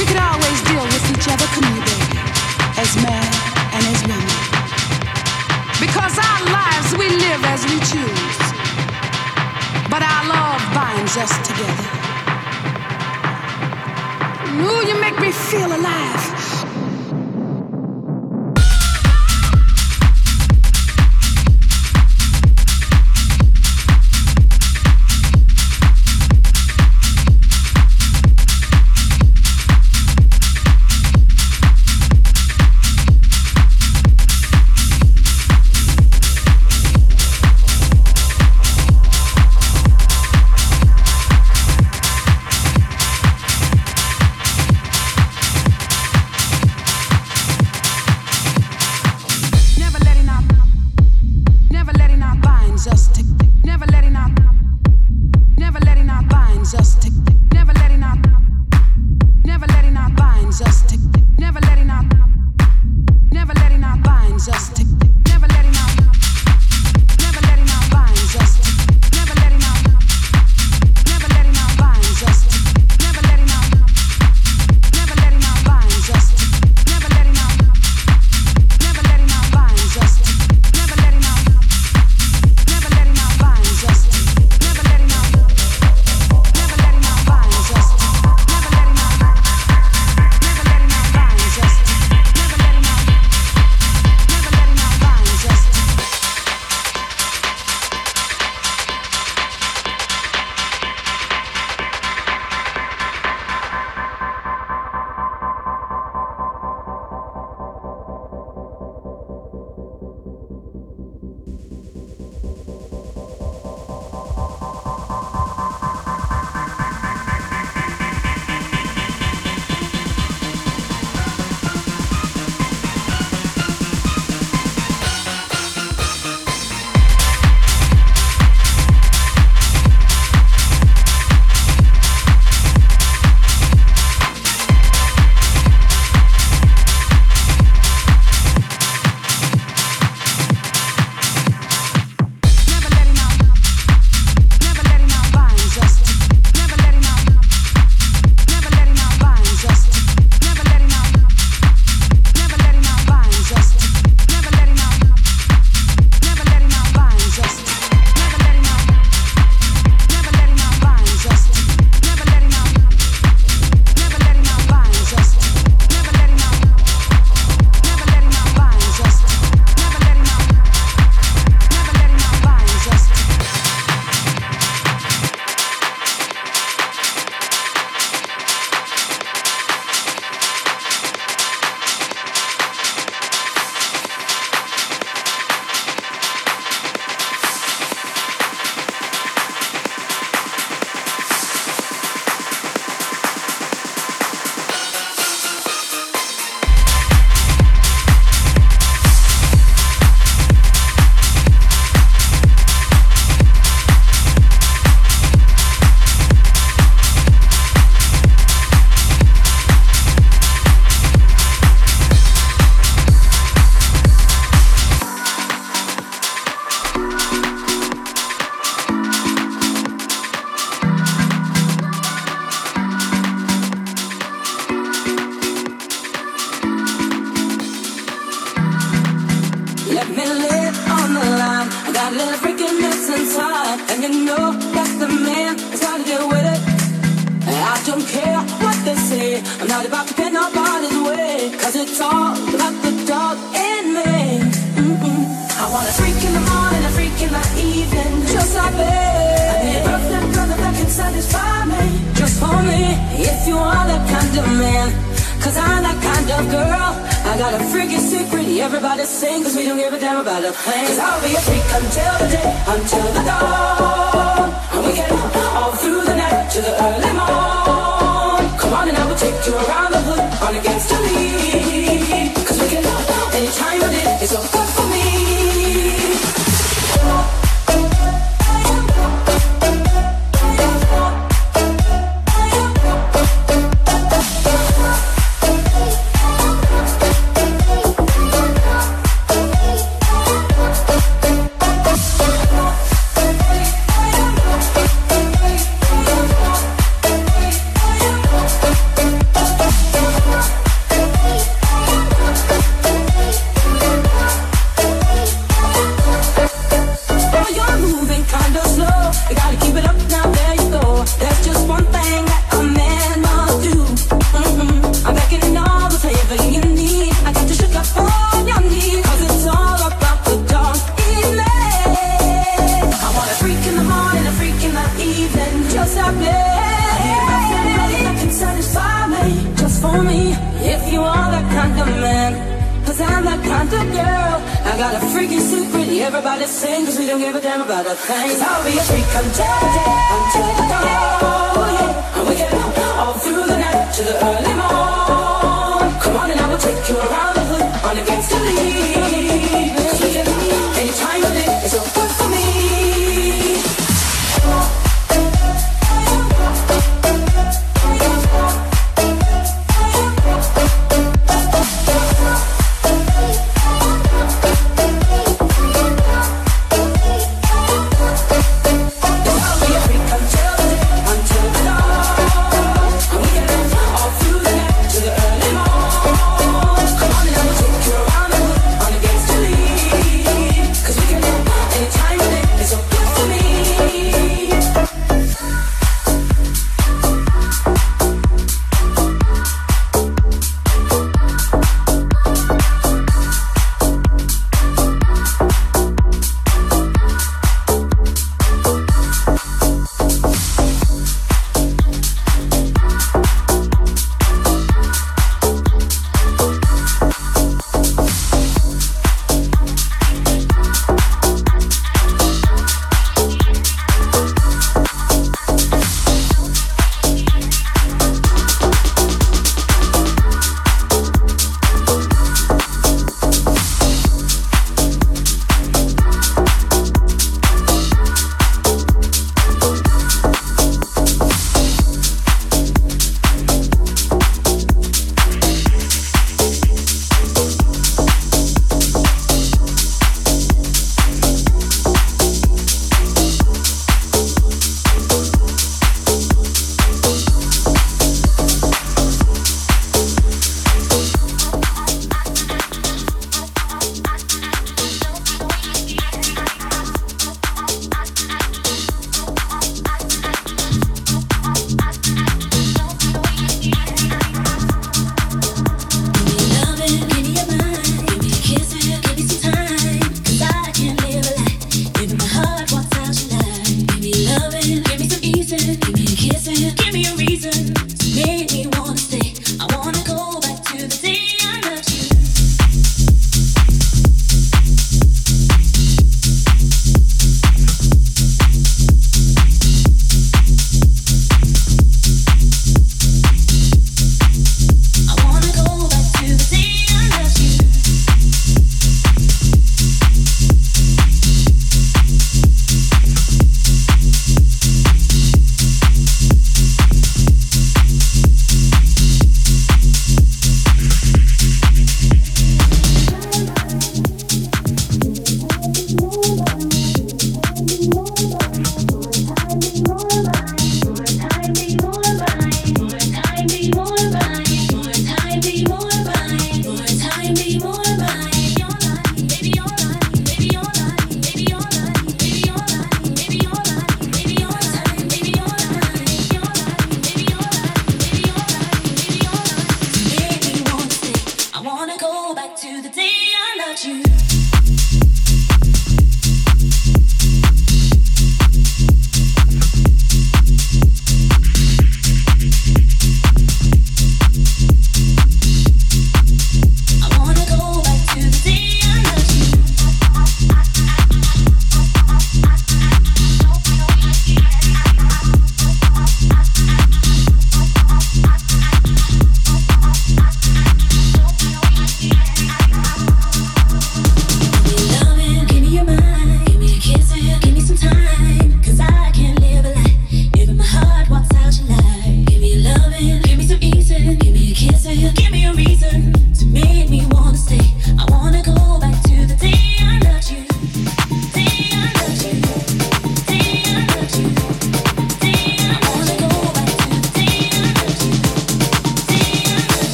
We could always deal with each other, couldn't we, baby? As men and as women, Because our lives we live as we choose. But our love binds us together. Ooh, you make me feel alive. I'm not about to get nobody's way, cause it's all about the dog in me. Mm-mm. I want a freak in the morning, a freak in the evening, just like me. I need a perfect brother that can satisfy me, just for me. If you are that kind of man, cause I'm that kind of girl. I got a freaking secret, everybody sing, cause we don't give a damn about a plan. Cause I'll be a freak until the day, until the dawn. And we get up all through the night to the early morn and I will take you around the hood, on against the lead. Cause we can love anytime, but it is so good for me. I'm that kind of girl. I got a freaking secret everybody sing, cause we don't give a damn about a thing. i I'll be a freak until the day, until the day. Oh yeah, and we get up all through the night to the early morn. Come on and I will take you around the hood on against the lead.